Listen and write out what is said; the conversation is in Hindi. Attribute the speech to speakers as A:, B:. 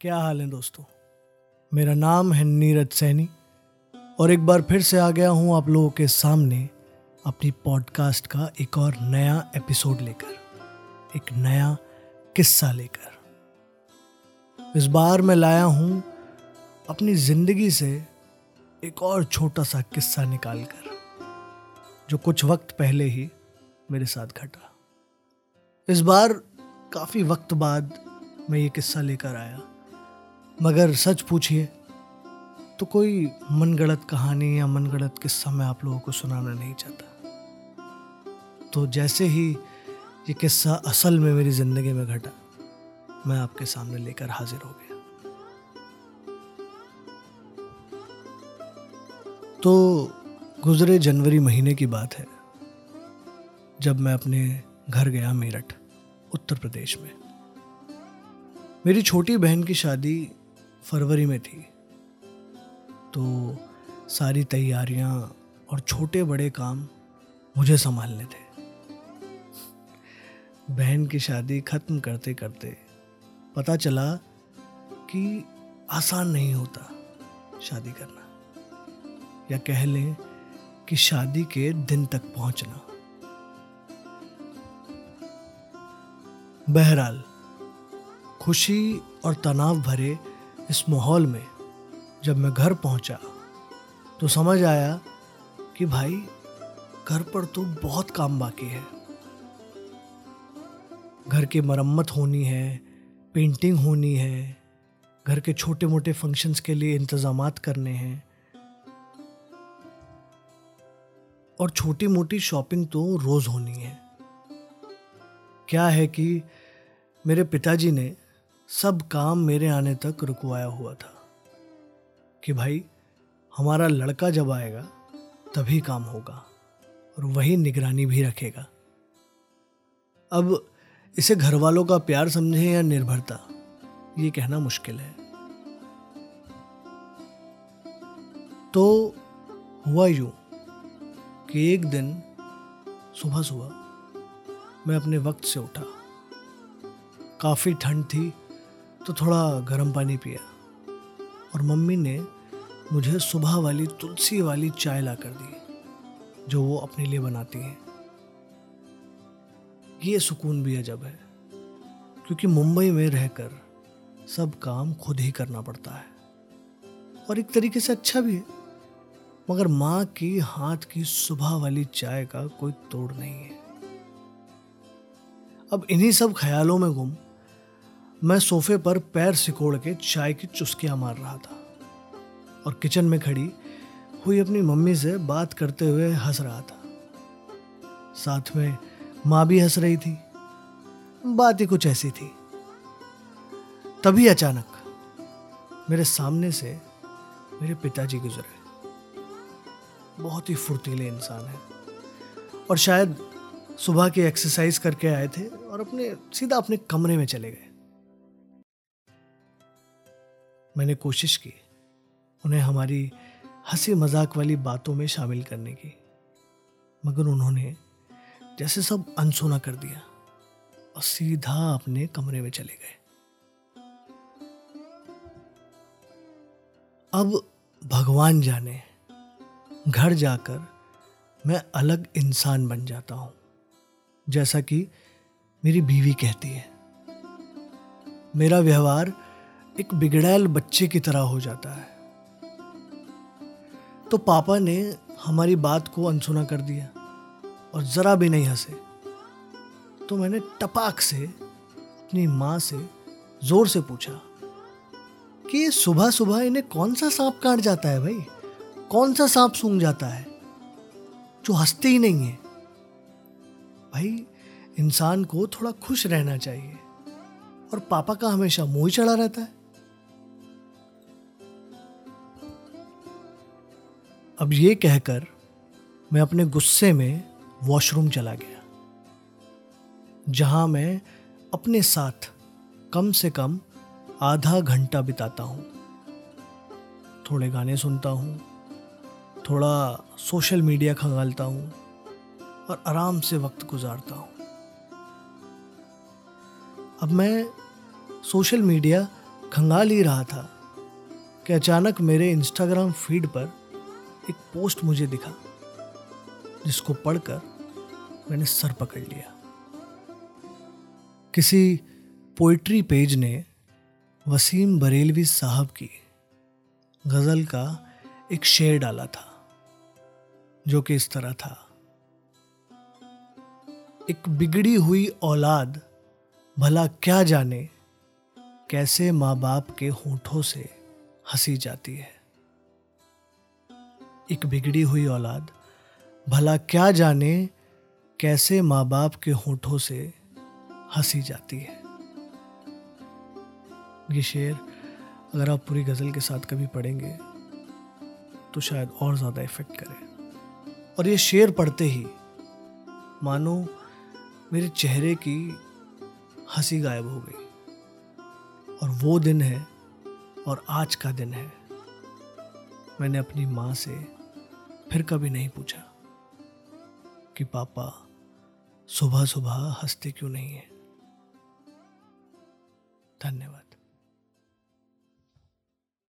A: क्या हाल है दोस्तों? मेरा नाम है नीरज सैनी और एक बार फिर से आ गया हूँ आप लोगों के सामने अपनी पॉडकास्ट का एक और नया एपिसोड लेकर, एक नया किस्सा लेकर। इस बार मैं लाया हूँ अपनी ज़िंदगी से एक और छोटा सा किस्सा निकाल कर जो कुछ वक्त पहले ही मेरे साथ घटा। इस बार काफ़ी वक्त बाद मैं ये किस्सा लेकर आया। मगर सच पूछिए तो कोई मनगढ़ंत कहानी या मनगढ़ंत किस्सा मैं आप लोगों को सुनाना नहीं चाहता। तो जैसे ही ये किस्सा असल में मेरी ज़िंदगी में घटा, मैं आपके सामने लेकर हाजिर हो गया। तो गुजरे जनवरी महीने की बात है, जब मैं अपने घर गया मेरठ, उत्तर प्रदेश में। मेरी छोटी बहन की शादी फरवरी में थी। तो सारी तैयारियाँ और छोटे बड़े काम मुझे संभालने थे। बहन की शादी ख़त्म करते करते पता चला कि आसान नहीं होता शादी करना। या कह लें कि शादी के दिन तक पहुँचना। बहरहाल, खुशी और तनाव भरे इस माहौल में जब मैं घर पहुँचा तो समझ आया कि भाई, घर पर तो बहुत काम बाकी है। घर की मरम्मत होनी है पेंटिंग होनी है, घर के छोटे मोटे फ़ंक्शंस के लिए इंतज़ाम करने हैं। और छोटी मोटी शॉपिंग तो रोज़ होनी है। क्या है कि मेरे पिताजी ने सब काम मेरे आने तक रुकवाया हुआ था कि भाई, हमारा लड़का जब आएगा, तभी काम होगा और वही निगरानी भी रखेगा। अब इसे घर वालों का प्यार समझे या निर्भरता, ये कहना मुश्किल है। तो हुआ यूँ कि एक दिन सुबह सुबह मैं अपने वक्त से उठा। काफ़ी ठंड थी तो थोड़ा गर्म पानी पिया और मम्मी ने मुझे सुबह वाली तुलसी वाली चाय ला कर दी, जो वो अपने लिए बनाती हैं। ये सुकून भी अजब है, क्योंकि मुंबई में रहकर सब काम खुद ही करना पड़ता है। और एक तरीके से अच्छा भी है, मगर माँ की हाथ की सुबह वाली चाय का कोई तोड़ नहीं है। अब इन्हीं सब ख्यालों में गुम मैं सोफे पर पैर सिकोड़ के चाय की चुस्कियाँ मार रहा था और किचन में खड़ी हुई अपनी मम्मी से बात करते हुए हंस रहा था। साथ में माँ भी हंस रही थी। बात ही कुछ ऐसी थी। तभी अचानक मेरे सामने से मेरे पिताजी गुजरे। बहुत ही फुर्तीले इंसान है और शायद सुबह की एक्सरसाइज करके आए थे और अपने, सीधा अपने कमरे में चले गए। मैंने कोशिश की उन्हें हमारी हँसी मज़ाक वाली बातों में शामिल करने की, मगर उन्होंने जैसे सब अनसुना कर दिया और सीधा अपने कमरे में चले गए। अब भगवान जाने, घर जाकर मैं अलग इंसान बन जाता हूँ, जैसा कि मेरी बीवी कहती है। मेरा व्यवहार एक बिगड़ैल बच्चे की तरह हो जाता है। तो पापा ने हमारी बात को अनसुना कर दिया और ज़रा भी नहीं हंसे। तो मैंने टपाक से अपनी माँ से ज़ोर से पूछा कि सुबह सुबह इन्हें कौन सा सांप काट जाता है भाई? कौन सा सांप सूंघ जाता है? जो हँसते ही नहीं है। भाई, इंसान को थोड़ा खुश रहना चाहिए और पापा का हमेशा मुँह चढ़ा रहता है। अब ये कहकर मैं अपने गुस्से में वॉशरूम चला गया, जहाँ मैं अपने साथ कम से कम आधा घंटा बिताता हूँ। थोड़े गाने सुनता हूँ, थोड़ा सोशल मीडिया खंगालता हूँ और आराम से वक्त गुजारता हूँ। अब मैं सोशल मीडिया खंगाल ही रहा था कि अचानक मेरे इंस्टाग्राम फ़ीड पर एक पोस्ट मुझे दिखा, जिसको पढ़कर मैंने सर पकड़ लिया। किसी पोइट्री पेज ने वसीम बरेलवी साहब की गज़ल का एक शेर डाला था, जो कि इस तरह था। एक बिगड़ी हुई औलाद भला क्या जाने, कैसे माँ बाप के होठों से हँसी जाती है। एक बिगड़ी हुई औलाद। भला क्या जाने कैसे माँ बाप के होठों से हँसी जाती है। ये शेर अगर आप पूरी गज़ल के साथ कभी पढ़ेंगे तो शायद और ज़्यादा इफ़ेक्ट करे। और ये शेर पढ़ते ही, मानो मेरे चेहरे की हँसी गायब हो गई। और वो दिन है और आज का दिन है। मैंने अपनी माँ से फिर कभी नहीं पूछा कि पापा सुबह सुबह हँसते क्यों नहीं है। धन्यवाद।